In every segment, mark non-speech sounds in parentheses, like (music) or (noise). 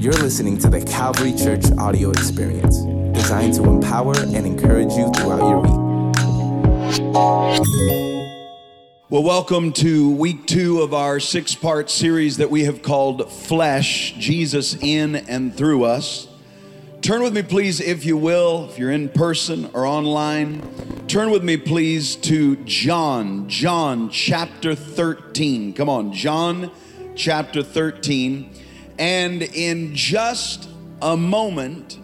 You're listening to the Calvary Church audio experience, designed to empower and encourage you throughout your week. Well, welcome to week two of our six part series that we have called Flesh Jesus in and through us. Turn with me, please, if you will, if you're in person or online. Turn with me, please, to John, John chapter 13. Come on, John chapter 13. And in just a moment,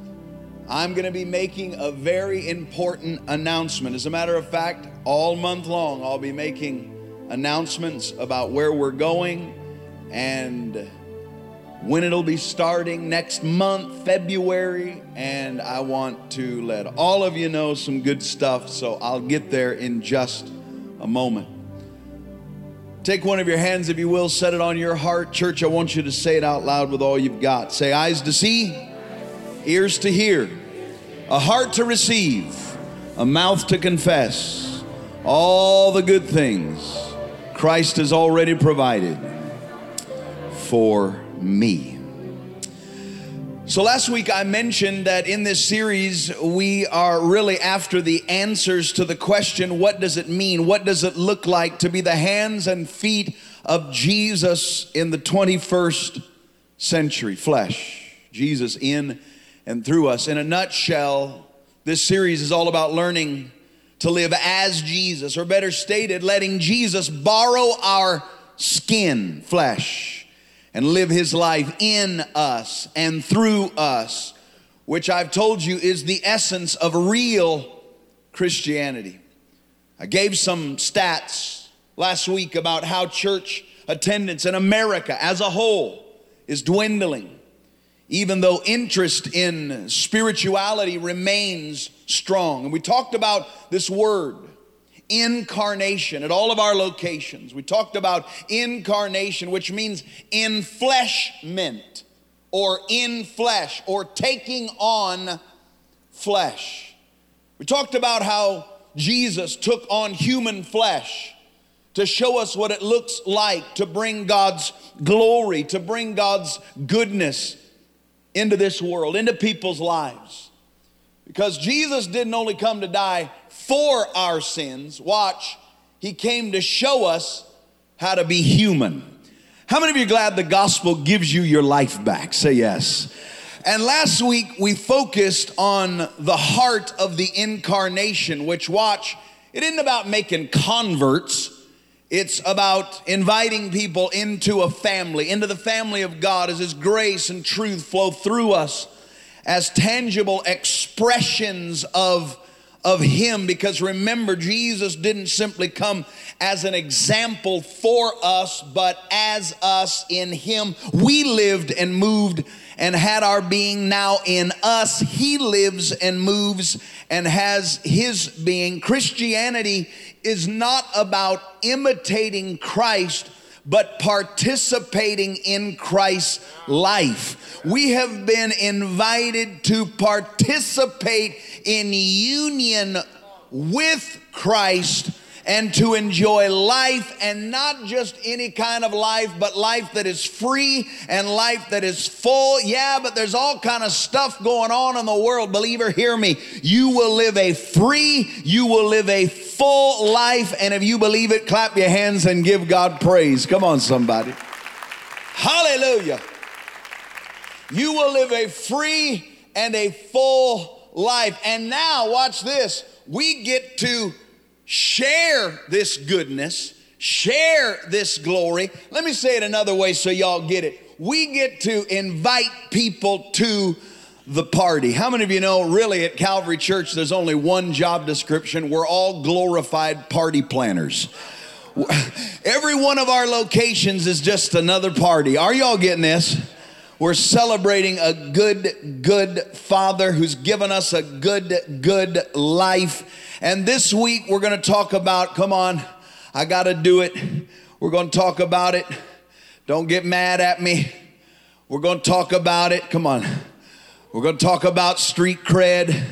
I'm going to be making a very important announcement. As a matter of fact, all month long, I'll be making announcements about where we're going and when it'll be starting next month, February, and I want to let all of you know some good stuff, so I'll get there in just a moment. Take one of your hands, if you will, set it on your heart. Church, I want you to say it out loud with all you've got. Say, eyes to see, ears to hear, a heart to receive, a mouth to confess all the good things Christ has already provided for me. So, last week I mentioned that in this series we are really after the answers to the question what does it mean? What does it look like to be the hands and feet of Jesus in the 21st century? Flesh, Jesus in and through us. In a nutshell, this series is all about learning to live as Jesus, or better stated, letting Jesus borrow our skin, flesh and live his life in us and through us, which I've told you is the essence of real Christianity. I gave some stats last week about how church attendance in America as a whole is dwindling, even though interest in spirituality remains strong. And we talked about this word incarnation at all of our locations. We talked about incarnation, which means enfleshment or in flesh or taking on flesh. We talked about how Jesus took on human flesh to show us what it looks like to bring God's glory, to bring God's goodness into this world, into people's lives. Because Jesus didn't only come to die for our sins. Watch, he came to show us how to be human. How many of you are glad the gospel gives you your life back? Say yes. And last week we focused on the heart of the incarnation, which, watch, it isn't about making converts. It's about inviting people into a family, into the family of God as His grace and truth flow through us as tangible expressions of of Him because remember, Jesus didn't simply come as an example for us, but as us in Him. We lived and moved and had our being now in us. He lives and moves and has His being. Christianity is not about imitating Christ but participating in Christ's life. We have been invited to participate in union with Christ and to enjoy life and not just any kind of life but life that is free and life that is full. Yeah but there's all kind of stuff going on in the world. Believer hear me. You will live a free you will live a full life and if you believe it clap your hands and give god praise. Come on somebody. Hallelujah. You will live a free and a full life. And now, watch this we get to share this goodness, share this glory. Let me say it another way so y'all get it. We get to invite people to the party. How many of you know, really, at Calvary Church, there's only one job description? We're all glorified party planners. Every one of our locations is just another party. Are y'all getting this? We're celebrating a good, good Father who's given us a good, good life. And this week we're going to talk about, come on, I got to do it. We're going to talk about it. Don't get mad at me. We're going to talk about it. Come on. We're going to talk about street cred.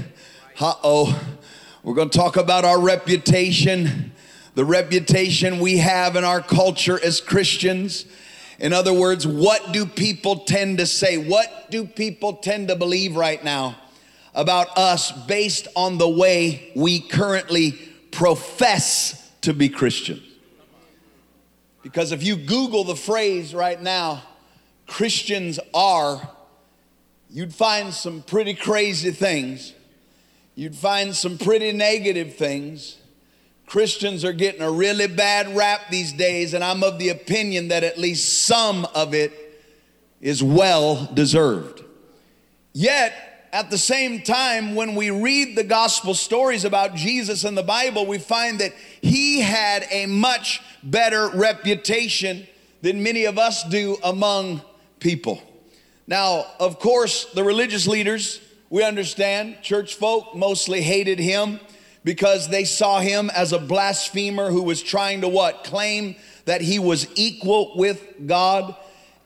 Uh oh. We're going to talk about our reputation, the reputation we have in our culture as Christians. In other words, what do people tend to say? What do people tend to believe right now about us based on the way we currently profess to be Christians? Because if you Google the phrase right now, Christians are, you'd find some pretty crazy things. You'd find some pretty negative things. Christians are getting a really bad rap these days, and I'm of the opinion that at least some of it is well deserved. Yet, at the same time, when we read the gospel stories about Jesus in the Bible, we find that he had a much better reputation than many of us do among people. Now, of course, the religious leaders, we understand, church folk mostly hated him because they saw him as a blasphemer who was trying to what? Claim that he was equal with God.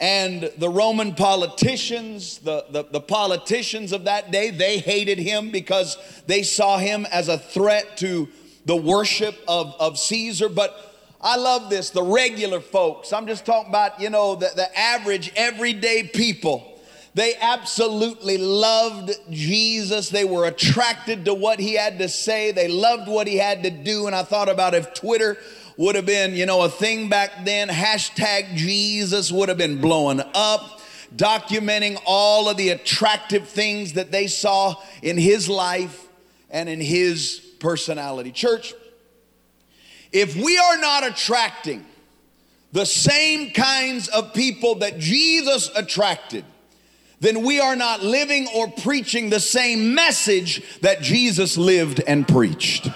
And the Roman politicians, the, the, the, politicians of that day, they hated him because they saw him as a threat to the worship of, of Caesar. But I love this, the regular folks. I'm just talking about, you know, the, the average, everyday people they absolutely loved Jesus. They were attracted to what he had to say. They loved what he had to do. And I thought about if Twitter would have been, you know, a thing back then, hashtag Jesus would have been blowing up, documenting all of the attractive things that they saw in his life and in his personality. Church, if we are not attracting the same kinds of people that Jesus attracted, then we are not living or preaching the same message that Jesus lived and preached.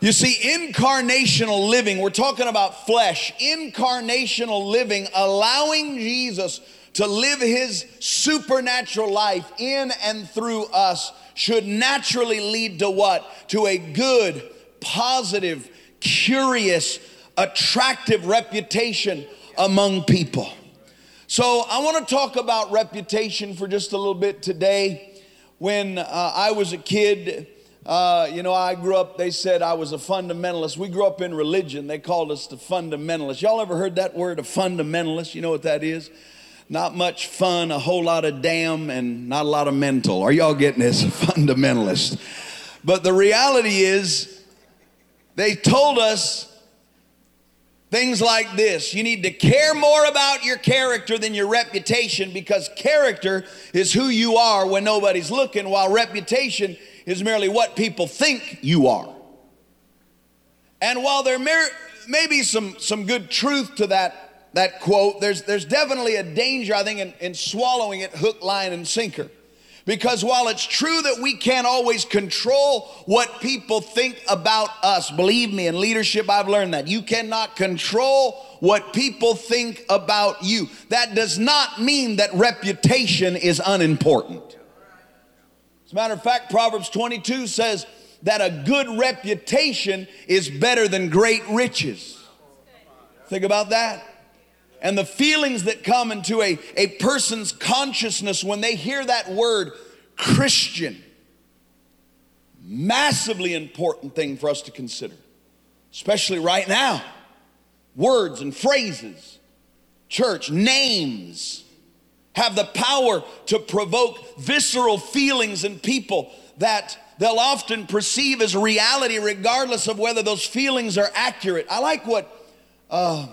You see, incarnational living, we're talking about flesh, incarnational living, allowing Jesus to live his supernatural life in and through us should naturally lead to what? To a good, positive, curious, attractive reputation among people. So, I want to talk about reputation for just a little bit today. When uh, I was a kid, uh, you know, I grew up, they said I was a fundamentalist. We grew up in religion. They called us the fundamentalists. Y'all ever heard that word, a fundamentalist? You know what that is? Not much fun, a whole lot of damn, and not a lot of mental. Are y'all getting this? (laughs) Fundamentalist. But the reality is, they told us Things like this you need to care more about your character than your reputation because character is who you are when nobody's looking, while reputation is merely what people think you are. And while there may be some, some good truth to that, that quote, there's, there's definitely a danger, I think, in, in swallowing it hook, line, and sinker. Because while it's true that we can't always control what people think about us, believe me, in leadership, I've learned that. You cannot control what people think about you. That does not mean that reputation is unimportant. As a matter of fact, Proverbs 22 says that a good reputation is better than great riches. Think about that and the feelings that come into a, a person's consciousness when they hear that word Christian. Massively important thing for us to consider, especially right now. Words and phrases, church names have the power to provoke visceral feelings in people that they'll often perceive as reality, regardless of whether those feelings are accurate. I like what. Uh,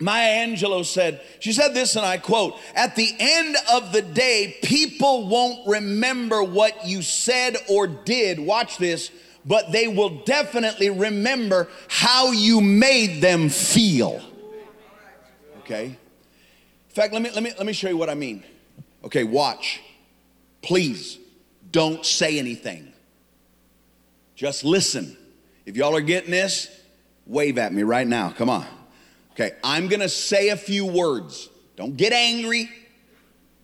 Maya Angelou said, she said this, and I quote, At the end of the day, people won't remember what you said or did. Watch this, but they will definitely remember how you made them feel. Okay? In fact, let me, let me, let me show you what I mean. Okay, watch. Please don't say anything. Just listen. If y'all are getting this, wave at me right now. Come on. Okay, I'm gonna say a few words. Don't get angry.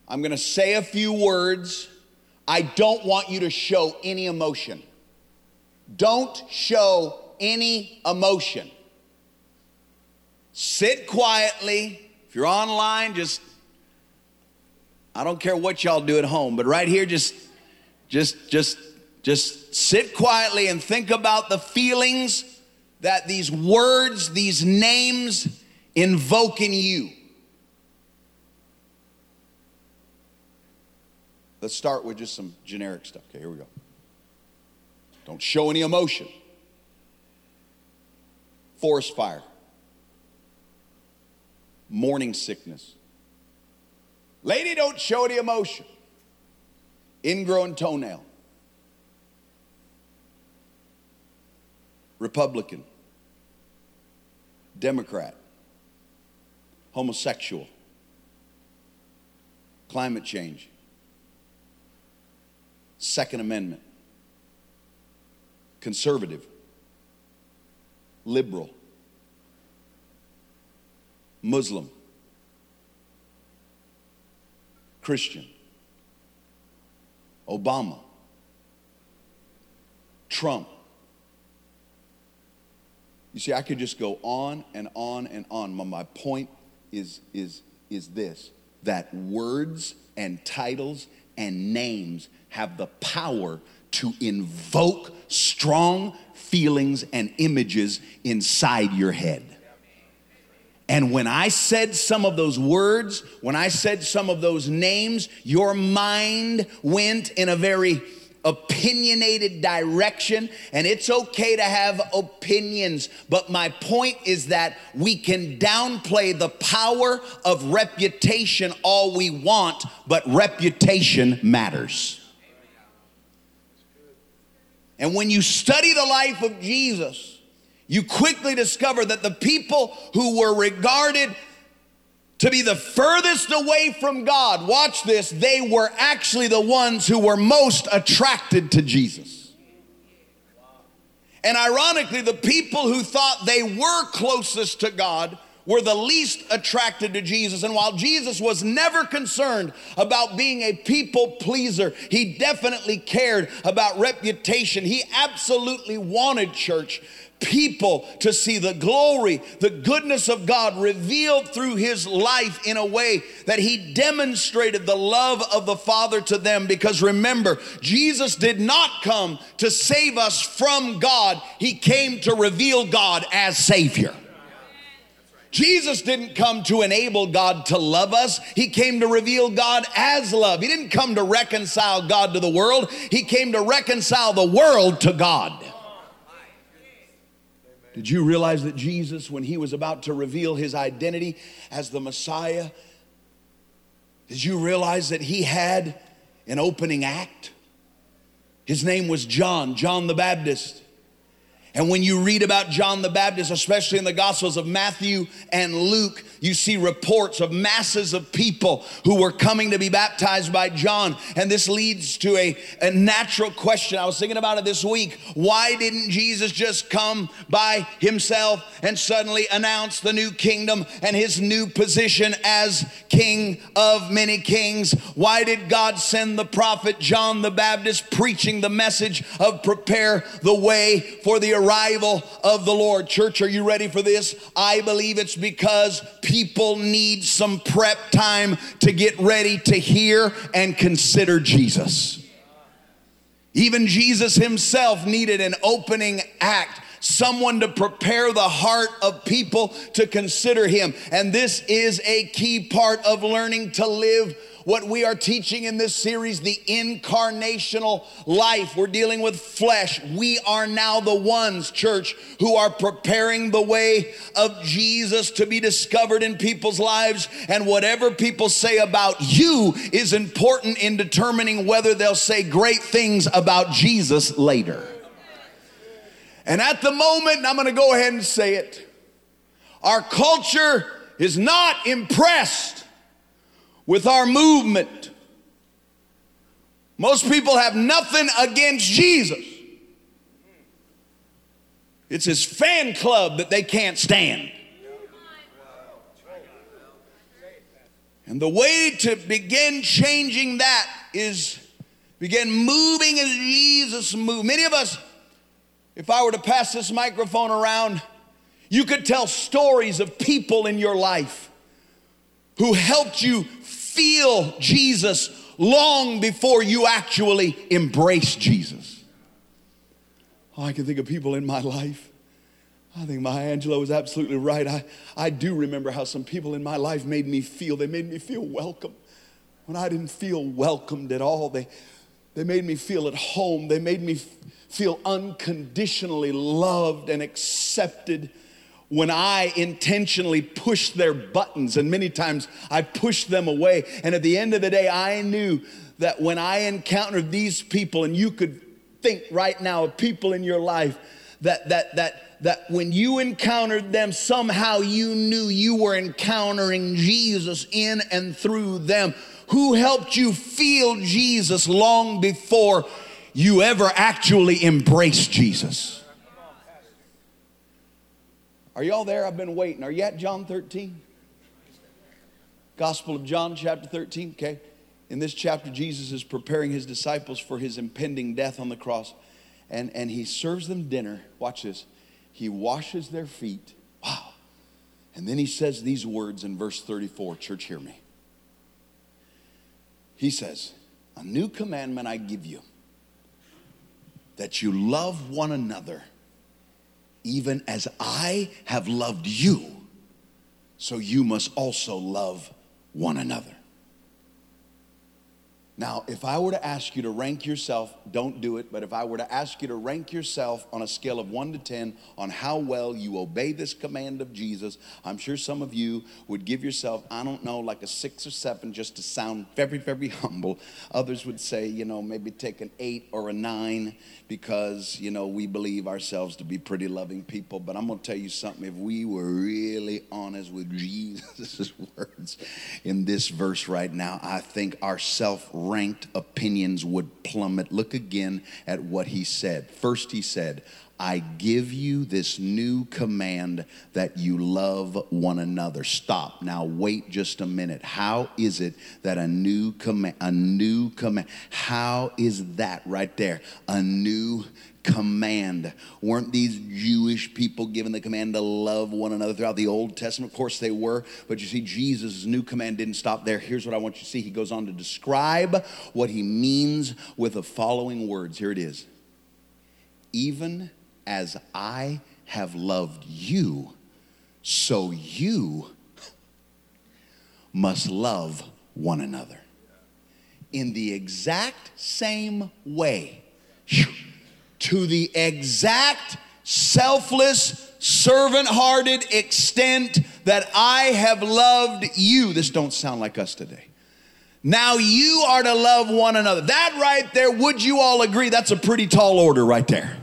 I'm gonna say a few words. I don't want you to show any emotion. Don't show any emotion. Sit quietly. If you're online, just I don't care what y'all do at home, but right here just just just just sit quietly and think about the feelings that these words, these names invoking you. Let's start with just some generic stuff. Okay, here we go. Don't show any emotion. Forest fire. Morning sickness. Lady, don't show any emotion. Ingrown toenail. Republican. Democrat. Homosexual. Climate change. Second Amendment. Conservative. Liberal. Muslim. Christian. Obama. Trump. You see, I could just go on and on and on. My point is, is, is this that words and titles and names have the power to invoke strong feelings and images inside your head. And when I said some of those words, when I said some of those names, your mind went in a very opinionated direction, and it's okay to have opinions. But my point is that we can downplay the power of reputation all we want, but reputation matters. And when you study the life of Jesus, you quickly discover that the people who were regarded to be the furthest away from God, watch this, they were actually the ones who were most attracted to Jesus. And ironically, the people who thought they were closest to God were the least attracted to Jesus. And while Jesus was never concerned about being a people pleaser, he definitely cared about reputation. He absolutely wanted church people to see the glory, the goodness of God revealed through his life in a way that he demonstrated the love of the Father to them. Because remember, Jesus did not come to save us from God, he came to reveal God as Savior. Jesus didn't come to enable God to love us. He came to reveal God as love. He didn't come to reconcile God to the world. He came to reconcile the world to God. Did you realize that Jesus, when he was about to reveal his identity as the Messiah, did you realize that he had an opening act? His name was John, John the Baptist. And when you read about John the Baptist, especially in the Gospels of Matthew and Luke, you see reports of masses of people who were coming to be baptized by John. And this leads to a, a natural question. I was thinking about it this week. Why didn't Jesus just come by himself and suddenly announce the new kingdom and his new position as king of many kings? Why did God send the prophet John the Baptist preaching the message of prepare the way for the arrival of the Lord? Church, are you ready for this? I believe it's because people need some prep time to get ready to hear and consider Jesus. Even Jesus himself needed an opening act someone to prepare the heart of people to consider him. And this is a key part of learning to live what we are teaching in this series, the incarnational life. We're dealing with flesh. We are now the ones, church, who are preparing the way of Jesus to be discovered in people's lives. And whatever people say about you is important in determining whether they'll say great things about Jesus later. And at the moment, I'm gonna go ahead and say it, our culture is not impressed with our movement. Most people have nothing against Jesus. It's his fan club that they can't stand. And the way to begin changing that is begin moving as Jesus moved. Many of us, if I were to pass this microphone around, you could tell stories of people in your life who helped you feel Jesus long before you actually embrace Jesus. Oh, I can think of people in my life. I think Maya Angelou was absolutely right. I, I do remember how some people in my life made me feel. They made me feel welcome. when I didn't feel welcomed at all. They, they made me feel at home. They made me f- feel unconditionally loved and accepted when I intentionally push their buttons, and many times I pushed them away. And at the end of the day, I knew that when I encountered these people, and you could think right now of people in your life that that that that when you encountered them somehow you knew you were encountering Jesus in and through them who helped you feel Jesus long before you ever actually embraced Jesus are y'all there I've been waiting are you at John 13 Gospel of John chapter 13 okay in this chapter, Jesus is preparing his disciples for his impending death on the cross. And, and he serves them dinner. Watch this. He washes their feet. Wow. And then he says these words in verse 34. Church, hear me. He says, A new commandment I give you that you love one another, even as I have loved you, so you must also love one another. Now, if I were to ask you to rank yourself, don't do it, but if I were to ask you to rank yourself on a scale of one to 10 on how well you obey this command of Jesus, I'm sure some of you would give yourself, I don't know, like a six or seven just to sound very, very (laughs) humble. Others would say, you know, maybe take an eight or a nine because, you know, we believe ourselves to be pretty loving people. But I'm going to tell you something. If we were really honest with (laughs) Jesus' words in this verse right now, I think our self ranked opinions would plummet. Look again at what he said. First, he said, I give you this new command that you love one another. Stop. Now wait just a minute. How is it that a new command a new command how is that right there? A new command. Weren't these Jewish people given the command to love one another throughout the Old Testament? Of course they were, but you see, Jesus' new command didn't stop there. Here's what I want you to see. He goes on to describe what he means with the following words. Here it is. Even as I have loved you, so you must love one another. In the exact same way to the exact selfless, servant hearted extent that I have loved you. This don't sound like us today. Now you are to love one another. That right there, would you all agree? That's a pretty tall order right there.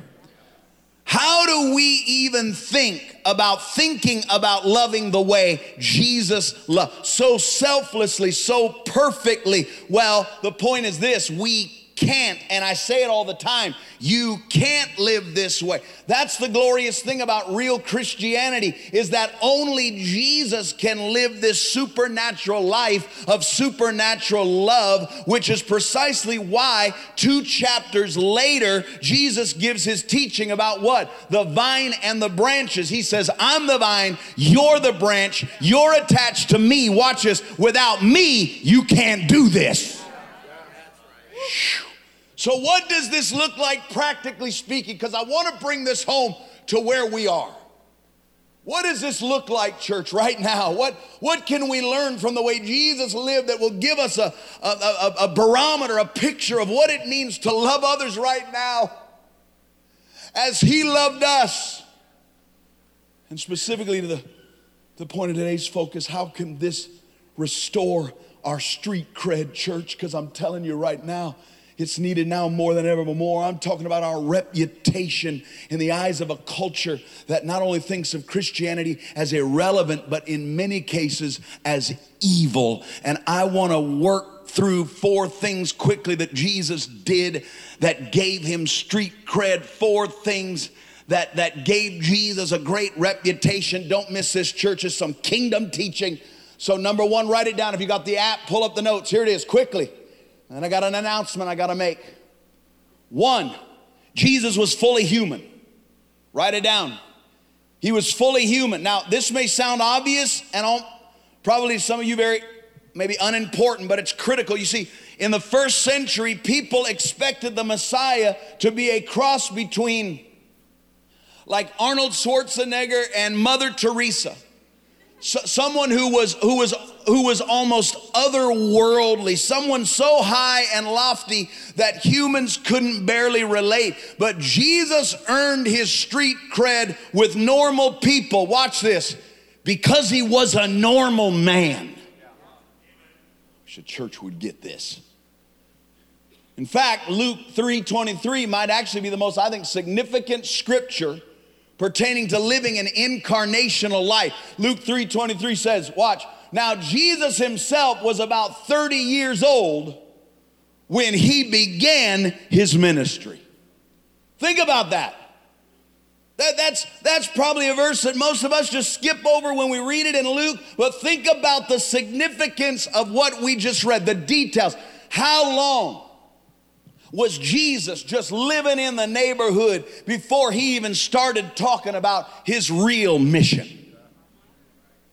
How do we even think about thinking about loving the way Jesus loved? So selflessly, so perfectly. Well, the point is this we can't, and I say it all the time, you can't live this way. That's the glorious thing about real Christianity is that only Jesus can live this supernatural life of supernatural love, which is precisely why two chapters later, Jesus gives his teaching about what? The vine and the branches. He says, I'm the vine, you're the branch, you're attached to me. Watch this. Without me, you can't do this. So, what does this look like practically speaking? Because I want to bring this home to where we are. What does this look like, church, right now? What, what can we learn from the way Jesus lived that will give us a, a, a, a barometer, a picture of what it means to love others right now as He loved us? And specifically to the, the point of today's focus, how can this restore our street cred, church? Because I'm telling you right now, it's needed now more than ever more. I'm talking about our reputation in the eyes of a culture that not only thinks of Christianity as irrelevant, but in many cases as evil. And I want to work through four things quickly that Jesus did that gave him street cred, four things that, that gave Jesus a great reputation. Don't miss this, church. It's some kingdom teaching. So, number one, write it down. If you got the app, pull up the notes. Here it is, quickly. And I got an announcement I got to make. One, Jesus was fully human. Write it down. He was fully human. Now, this may sound obvious and I'll, probably some of you very maybe unimportant, but it's critical. You see, in the first century, people expected the Messiah to be a cross between like Arnold Schwarzenegger and Mother Teresa. So, someone who was who was who was almost otherworldly, someone so high and lofty that humans couldn't barely relate. But Jesus earned his street cred with normal people. Watch this because he was a normal man. Wish a church would get this. In fact, Luke 3:23 might actually be the most, I think, significant scripture pertaining to living an incarnational life. Luke 3:23 says, watch, now Jesus himself was about 30 years old when he began his ministry. Think about that. That, that's, that's probably a verse that most of us just skip over when we read it in Luke, but think about the significance of what we just read, the details. How long was Jesus just living in the neighborhood before he even started talking about his real mission?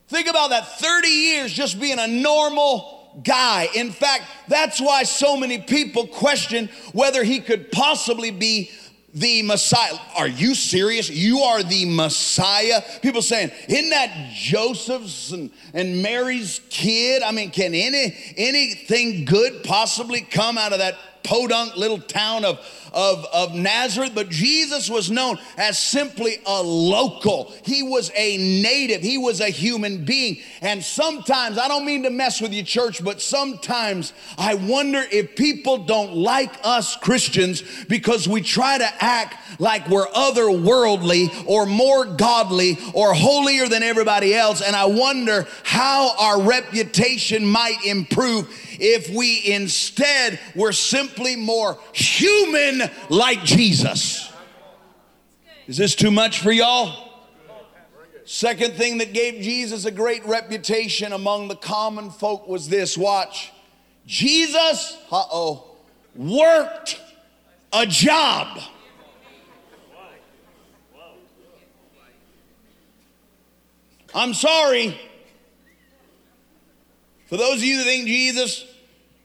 Think about that 30 years just being a normal guy. In fact, that's why so many people question whether he could possibly be the Messiah. Are you serious? You are the Messiah? People saying, isn't that Joseph's and, and Mary's kid? I mean, can any anything good possibly come out of that podunk little town of of, of Nazareth, but Jesus was known as simply a local. He was a native, he was a human being. And sometimes, I don't mean to mess with you, church, but sometimes I wonder if people don't like us Christians because we try to act like we're otherworldly or more godly or holier than everybody else. And I wonder how our reputation might improve if we instead were simply more human like Jesus. Is this too much for y'all? Second thing that gave Jesus a great reputation among the common folk was this watch. Jesus, uh oh, worked a job. I'm sorry. For those of you that think Jesus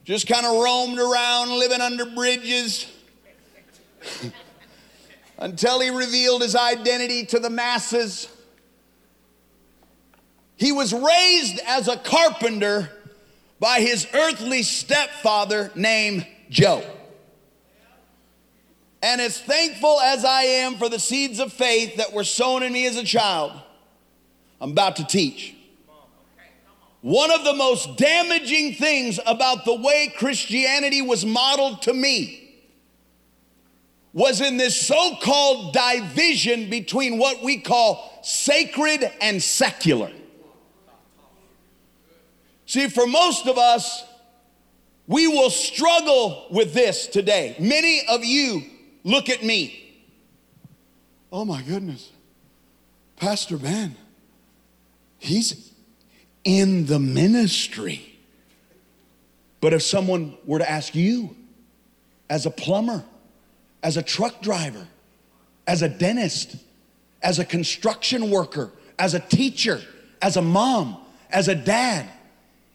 just kind of roamed around living under bridges (laughs) until he revealed his identity to the masses, he was raised as a carpenter by his earthly stepfather named Joe. And as thankful as I am for the seeds of faith that were sown in me as a child, I'm about to teach. One of the most damaging things about the way Christianity was modeled to me was in this so called division between what we call sacred and secular. See, for most of us, we will struggle with this today. Many of you look at me. Oh my goodness, Pastor Ben, he's in the ministry. But if someone were to ask you, as a plumber, as a truck driver, as a dentist, as a construction worker, as a teacher, as a mom, as a dad,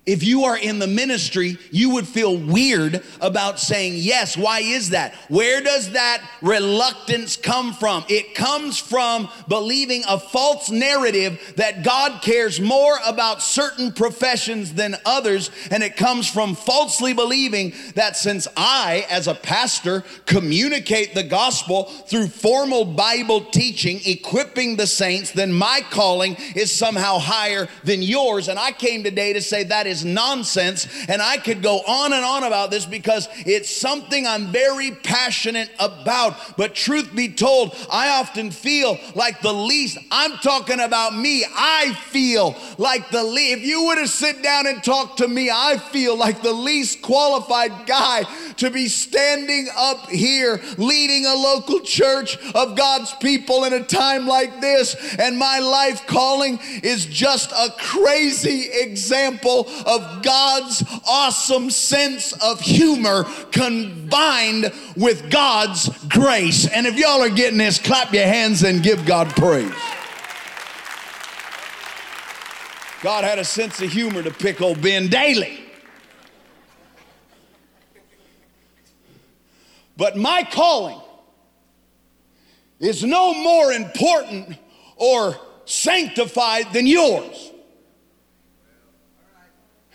if you are in the ministry, you would feel weird about saying yes. Why is that? Where does that reluctance come from? It comes from believing a false narrative that God cares more about certain professions than others. And it comes from falsely believing that since I, as a pastor, communicate the gospel through formal Bible teaching, equipping the saints, then my calling is somehow higher than yours. And I came today to say that is is nonsense. And I could go on and on about this because it's something I'm very passionate about. But truth be told, I often feel like the least, I'm talking about me. I feel like the least, if you were to sit down and talk to me, I feel like the least qualified guy to be standing up here leading a local church of God's people in a time like this. And my life calling is just a crazy example of God's awesome sense of humor combined with God's grace. And if y'all are getting this, clap your hands and give God praise. God had a sense of humor to pick old Ben Dailey. But my calling is no more important or sanctified than yours.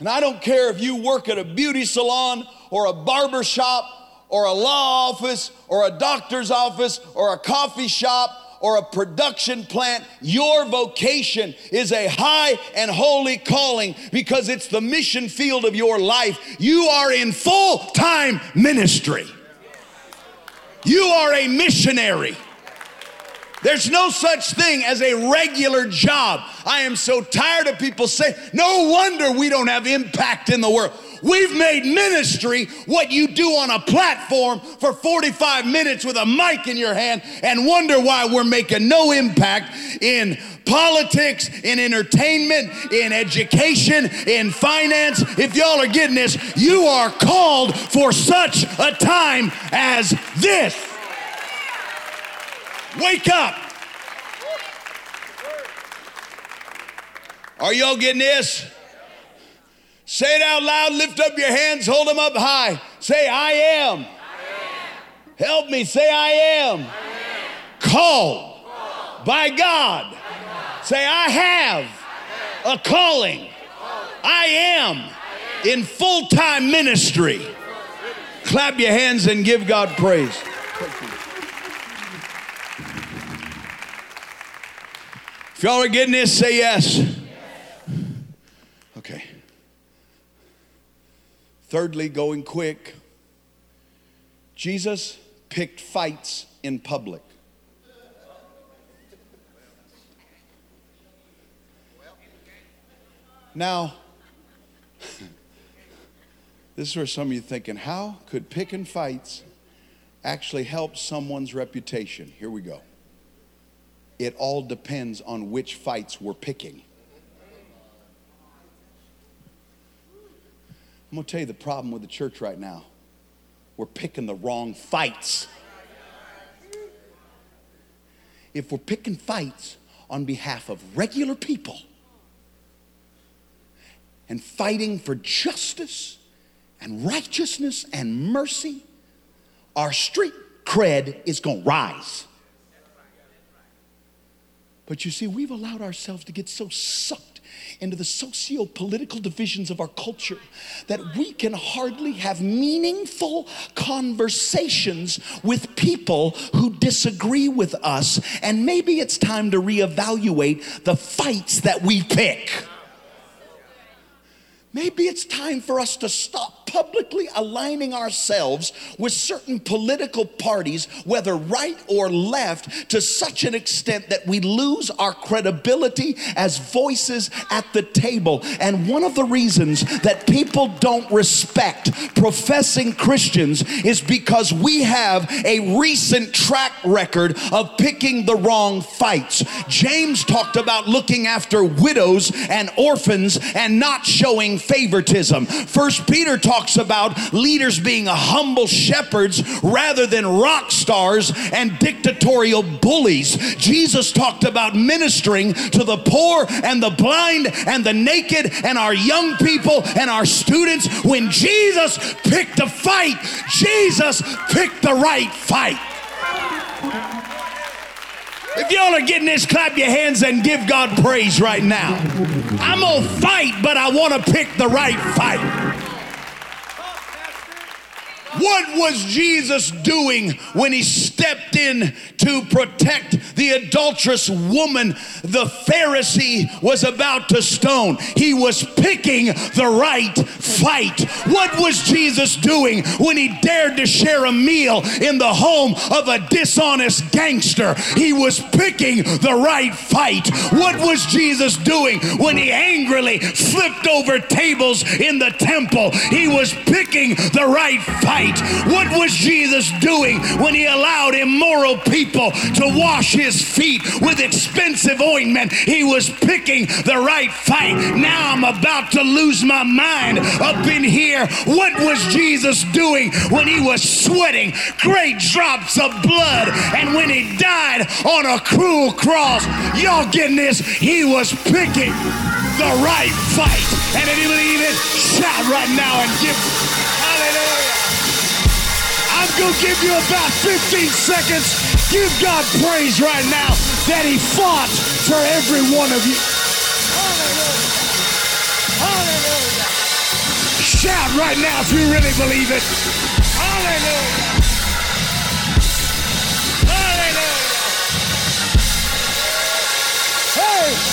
And I don't care if you work at a beauty salon or a barber shop or a law office or a doctor's office or a coffee shop or a production plant, your vocation is a high and holy calling because it's the mission field of your life. You are in full time ministry. You are a missionary. There's no such thing as a regular job. I am so tired of people saying, no wonder we don't have impact in the world. We've made ministry what you do on a platform for 45 minutes with a mic in your hand and wonder why we're making no impact in politics, in entertainment, in education, in finance. If y'all are getting this, you are called for such a time as this. Wake up. Are y'all getting this? Say it out loud, lift up your hands, hold them up high. Say, I am. I am. Help me, say, I am. I am. Called, Called. By, God. by God. Say, I have, I have. a calling. I am, I am. in full time ministry. Clap your hands and give God praise. If y'all are getting this, say yes. Okay. Thirdly, going quick, Jesus picked fights in public. Now, (laughs) this is where some of you thinking, how could picking fights actually help someone's reputation? Here we go it all depends on which fights we're picking. I'm going to tell you the problem with the church right now. We're picking the wrong fights. If we're picking fights on behalf of regular people and fighting for justice and righteousness and mercy, our street cred is going to rise. But you see, we've allowed ourselves to get so sucked into the socio political divisions of our culture that we can hardly have meaningful conversations with people who disagree with us. And maybe it's time to reevaluate the fights that we pick. Maybe it's time for us to stop publicly aligning ourselves with certain political parties, whether right or left, to such an extent that we lose our credibility as voices at the table. And one of the reasons that people don't respect professing Christians is because we have a recent track record of picking the wrong fights. James talked about looking after widows and orphans and not showing favoritism. First Peter talks about leaders being humble shepherds rather than rock stars and dictatorial bullies. Jesus talked about ministering to the poor and the blind and the naked and our young people and our students. When Jesus picked a fight, Jesus picked the right fight. If y'all are getting this, clap your hands and give God praise right now. I'm gonna fight, but I wanna pick the right fight. What was Jesus doing when he stepped in to protect the adulterous woman the Pharisee was about to stone? He was picking the right fight. What was Jesus doing when he dared to share a meal in the home of a dishonest gangster? He was picking the right fight. What was Jesus doing when he angrily flipped over tables in the temple? He was picking the right fight. What was Jesus doing when he allowed immoral people to wash his feet with expensive ointment? He was picking the right fight. Now I'm about to lose my mind up in here. What was Jesus doing when he was sweating great drops of blood and when he died on a cruel cross? Y'all getting this? He was picking the right fight. And if you believe it, shout right now and give hallelujah. I'm going to give you about 15 seconds. Give God praise right now that He fought for every one of you. Hallelujah. Hallelujah. shout right now if you really believe it. Hallelujah. Hallelujah. Hey. Hey.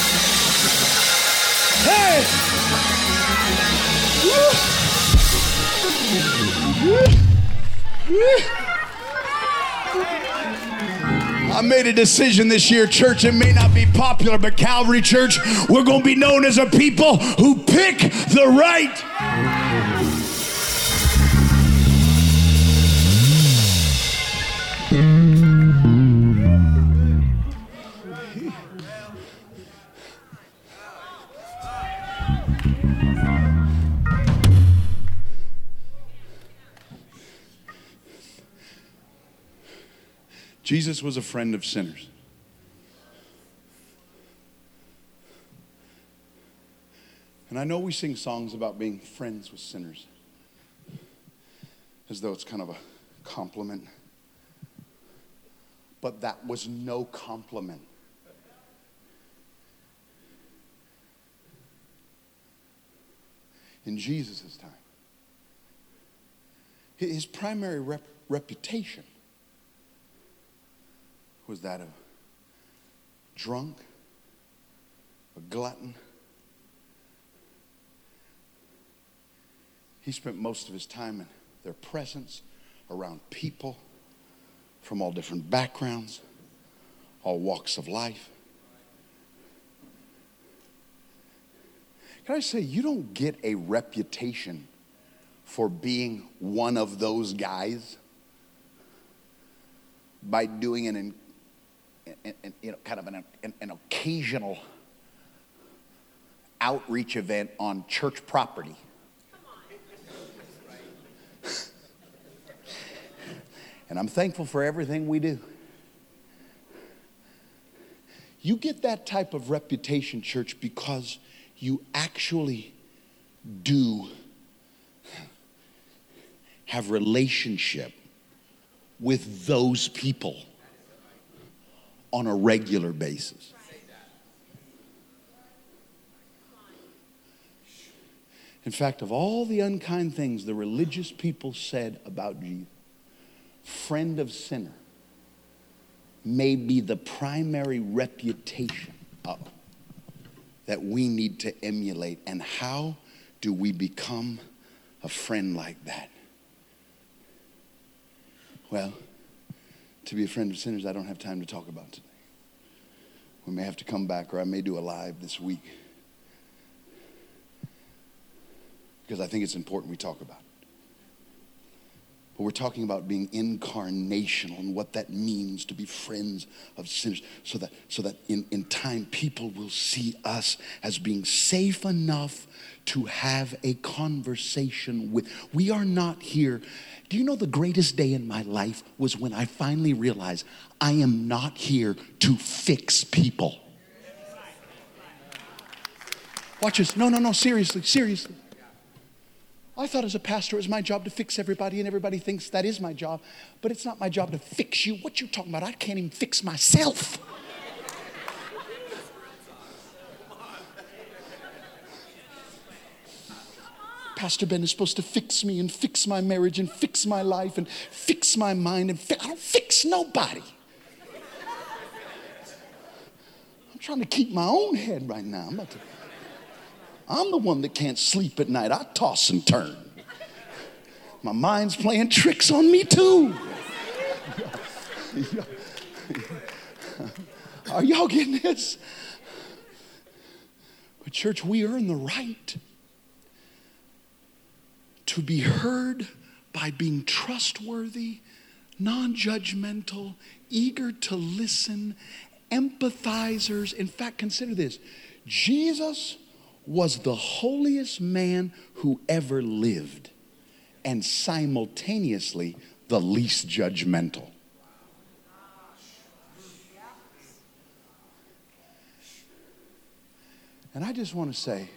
I made a decision this year, church. It may not be popular, but Calvary Church, we're going to be known as a people who pick the right. Jesus was a friend of sinners. And I know we sing songs about being friends with sinners as though it's kind of a compliment. But that was no compliment. In Jesus' time, his primary rep- reputation was that of drunk, a glutton. He spent most of his time in their presence, around people from all different backgrounds, all walks of life. Can I say, you don't get a reputation for being one of those guys by doing an an, you know, kind of an, an, an occasional outreach event on church property. (laughs) and I'm thankful for everything we do. You get that type of reputation, church, because you actually do have relationship with those people on a regular basis. In fact, of all the unkind things the religious people said about Jesus, friend of sinner may be the primary reputation of that we need to emulate. And how do we become a friend like that? Well, to be a friend of sinners, I don't have time to talk about today. We may have to come back, or I may do a live this week. Because I think it's important we talk about it. But we're talking about being incarnational and what that means to be friends of sinners so that, so that in, in time people will see us as being safe enough to have a conversation with. We are not here do you know the greatest day in my life was when I finally realized I am not here to fix people? Watch this. No, no, no, seriously, seriously. I thought as a pastor it was my job to fix everybody, and everybody thinks that is my job. But it's not my job to fix you. What you talking about? I can't even fix myself. Pastor Ben is supposed to fix me and fix my marriage and fix my life and fix my mind and fi- I don't fix nobody. I'm trying to keep my own head right now. I'm, to, I'm the one that can't sleep at night. I toss and turn. My mind's playing tricks on me too. (laughs) Are y'all getting this? But, church, we earn the right to be heard by being trustworthy, non judgmental, eager to listen, empathizers. In fact, consider this Jesus was the holiest man who ever lived, and simultaneously the least judgmental. And I just want to say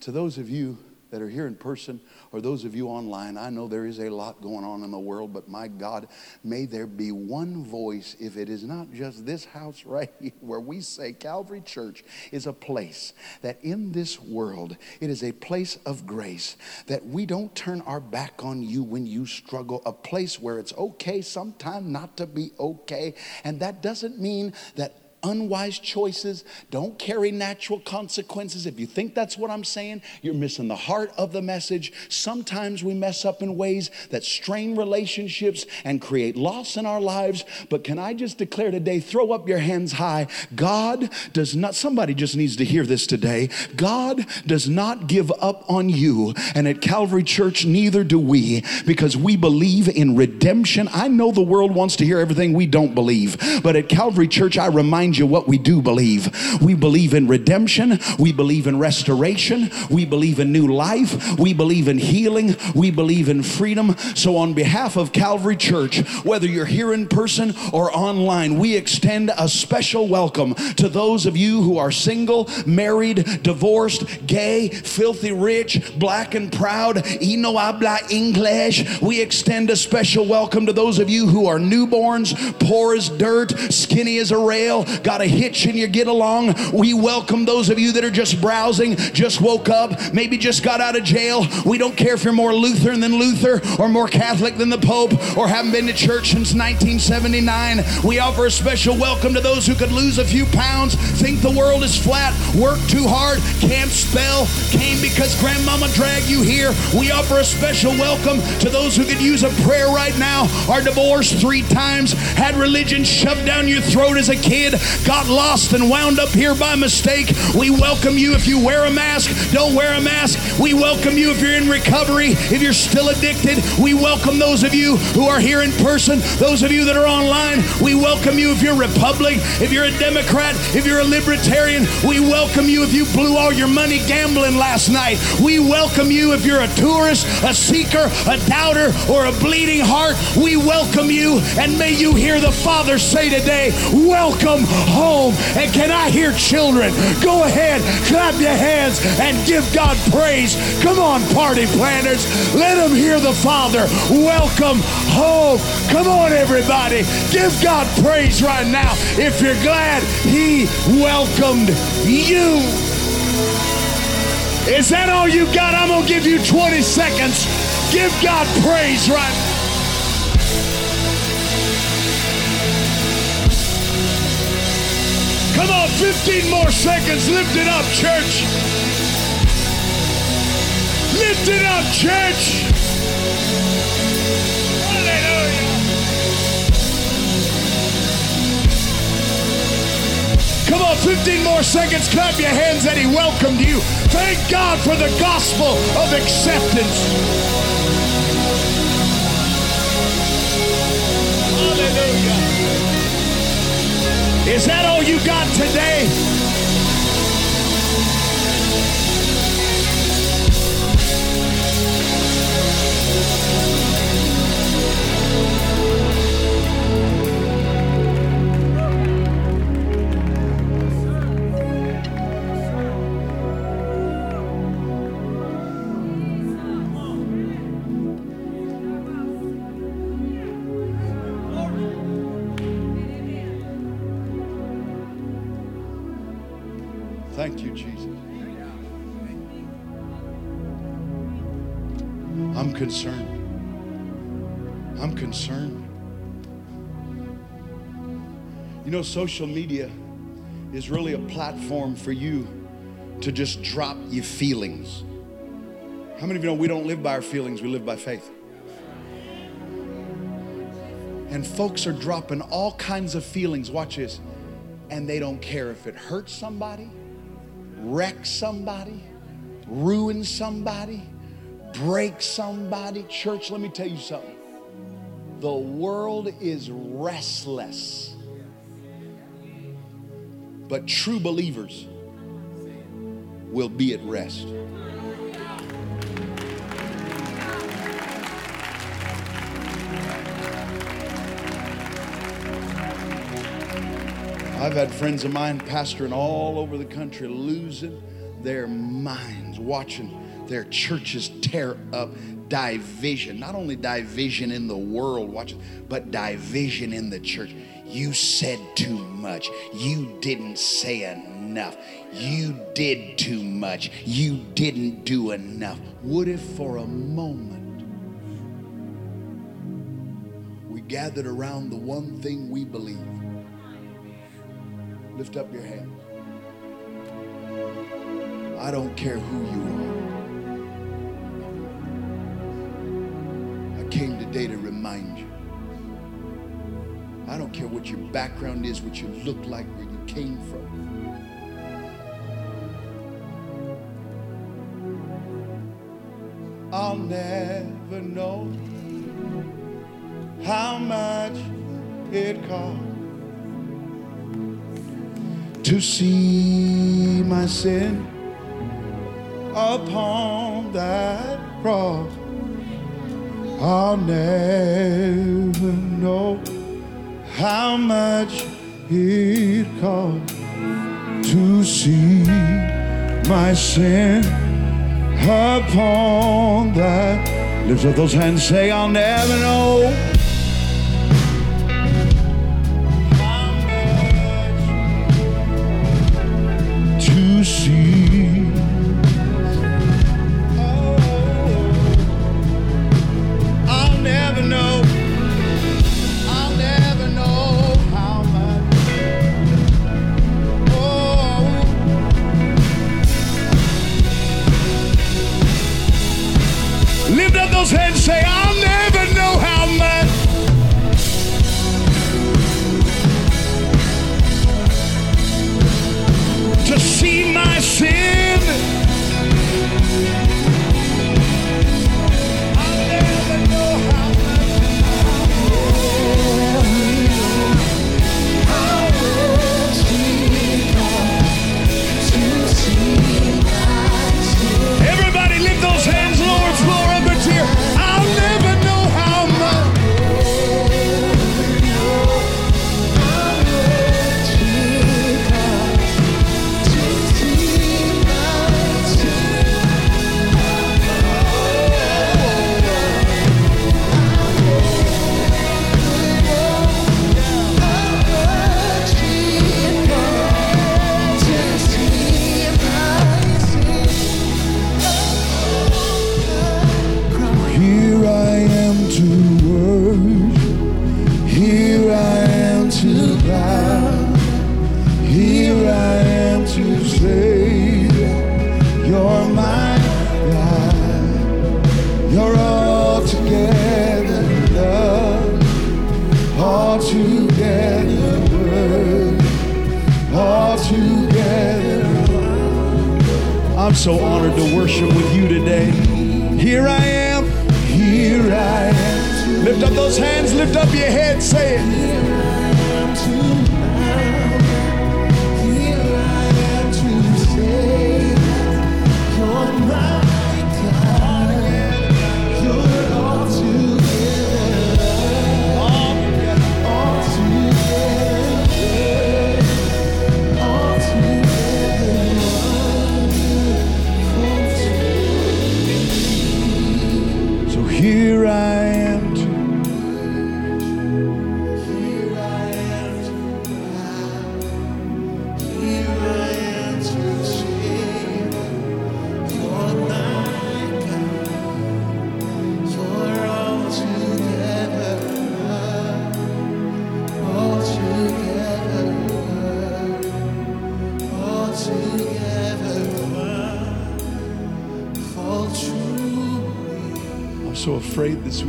to those of you that are here in person or those of you online, I know there is a lot going on in the world, but my God, may there be one voice, if it is not just this house (laughs) right here, where we say Calvary Church is a place that in this world, it is a place of grace, that we don't turn our back on you when you struggle, a place where it's okay sometimes not to be okay. And that doesn't mean that unwise choices don't carry natural consequences. If you think that's what I'm saying, you're missing the heart of the message. Sometimes we mess up in ways that strain relationships and create loss in our lives. But can I just declare today, throw up your hands high. God does not, somebody just needs to hear this today. God does not give up on you. And at Calvary Church, neither do we, because we believe in redemption. I know the world wants to hear everything we don't believe, but at Calvary Church, I remind you what we do believe. We believe in redemption, we believe in restoration, we believe in new life, we believe in healing, we believe in freedom. So, on behalf of Calvary Church, whether you're here in person or online, we extend a special welcome to those of you who are single, married, divorced, gay, filthy rich, black and proud, y no habla English. We extend a special welcome to those of you who are newborns, poor as dirt, skinny as a rail, got a hitch and you get along. We welcome those of you that are just browsing, just woke up, maybe just got out of jail. We don't care if you're more Lutheran than Luther or more Catholic than the Pope or haven't been to church since 1979. We offer a special welcome to those who could lose a few pounds, think the world is flat, work too hard, can't spell, came because grandmama dragged you here. We offer a special welcome to those who could use a prayer right now, are divorced three times, had religion shoved down your throat as a kid, got lost and wound up here by mistake. We welcome you if you wear a mask, don't wear a mask. We welcome you if you're in recovery, if you're still addicted. We welcome those of you who are here in person, those of you that are online. We welcome you if you're Republican, if you're a Democrat, if you're a Libertarian. We welcome you if you blew all your money gambling last night. We welcome you if you're a tourist, a seeker, a doubter, or a bleeding heart. We welcome you, and may you hear the Father say today, Welcome home. And can I hear children? Go ahead, clap your hands and give God praise. Come on, party planners. Let them hear the Father. Welcome home. Come on, everybody. Give God praise right now if you're glad He welcomed you. Is that all you got? I'm going to give you 20 seconds. Give God praise right now. Come on, 15 more seconds. Lift it up, church. Lift it up, church. Come on, 15 more seconds. Clap your hands that he welcomed you. Thank God for the gospel of acceptance. Hallelujah. Is that all you got today? Concerned. I'm concerned. You know, social media is really a platform for you to just drop your feelings. How many of you know we don't live by our feelings, we live by faith? And folks are dropping all kinds of feelings, watch this, and they don't care if it hurts somebody, wrecks somebody, ruins somebody, break somebody. Church, let me tell you something. The world is restless, but true believers will be at rest. I've had friends of mine pastoring all over the country losing their minds watching their churches tear up division. Not only division in the world, watch it, but division in the church. You said too much. You didn't say enough. You did too much. You didn't do enough. What if for a moment we gathered around the one thing we believe? Lift up your hand. I don't care who you are. Came today to remind you. I don't care what your background is, what you look like, where you came from. I'll never know how much it cost to see my sin upon that cross. I'll never know how much it cost to see my sin upon that. Lift up those hands, say, I'll never know.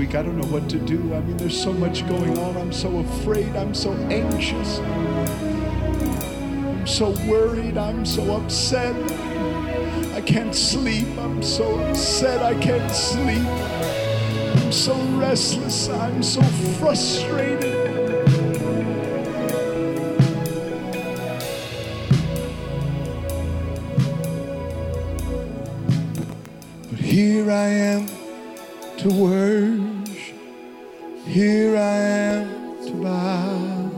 Week. I don't know what to do. I mean, there's so much going on. I'm so afraid. I'm so anxious. I'm so worried. I'm so upset. I can't sleep. I'm so upset. I can't sleep. I'm so restless. I'm so frustrated. But here I am to worship. Here I am to bow.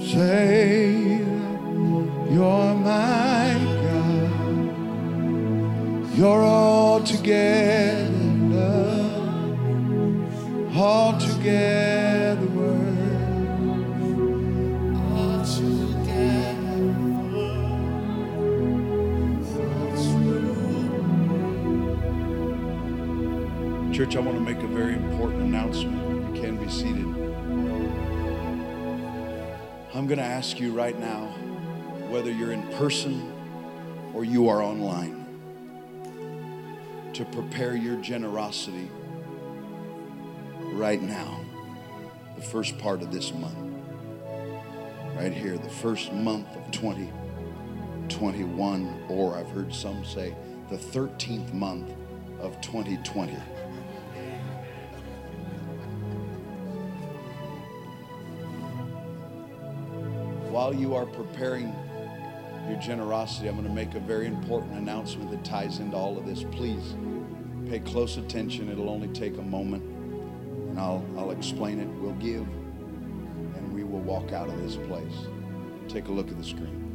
Say, You're my God. You're all together Church, I want to make a very important announcement. You can be seated. I'm going to ask you right now, whether you're in person or you are online, to prepare your generosity right now, the first part of this month. Right here, the first month of 2021, or I've heard some say the 13th month of 2020. While you are preparing your generosity, I'm going to make a very important announcement that ties into all of this. Please pay close attention. It'll only take a moment, and I'll, I'll explain it. We'll give, and we will walk out of this place. Take a look at the screen.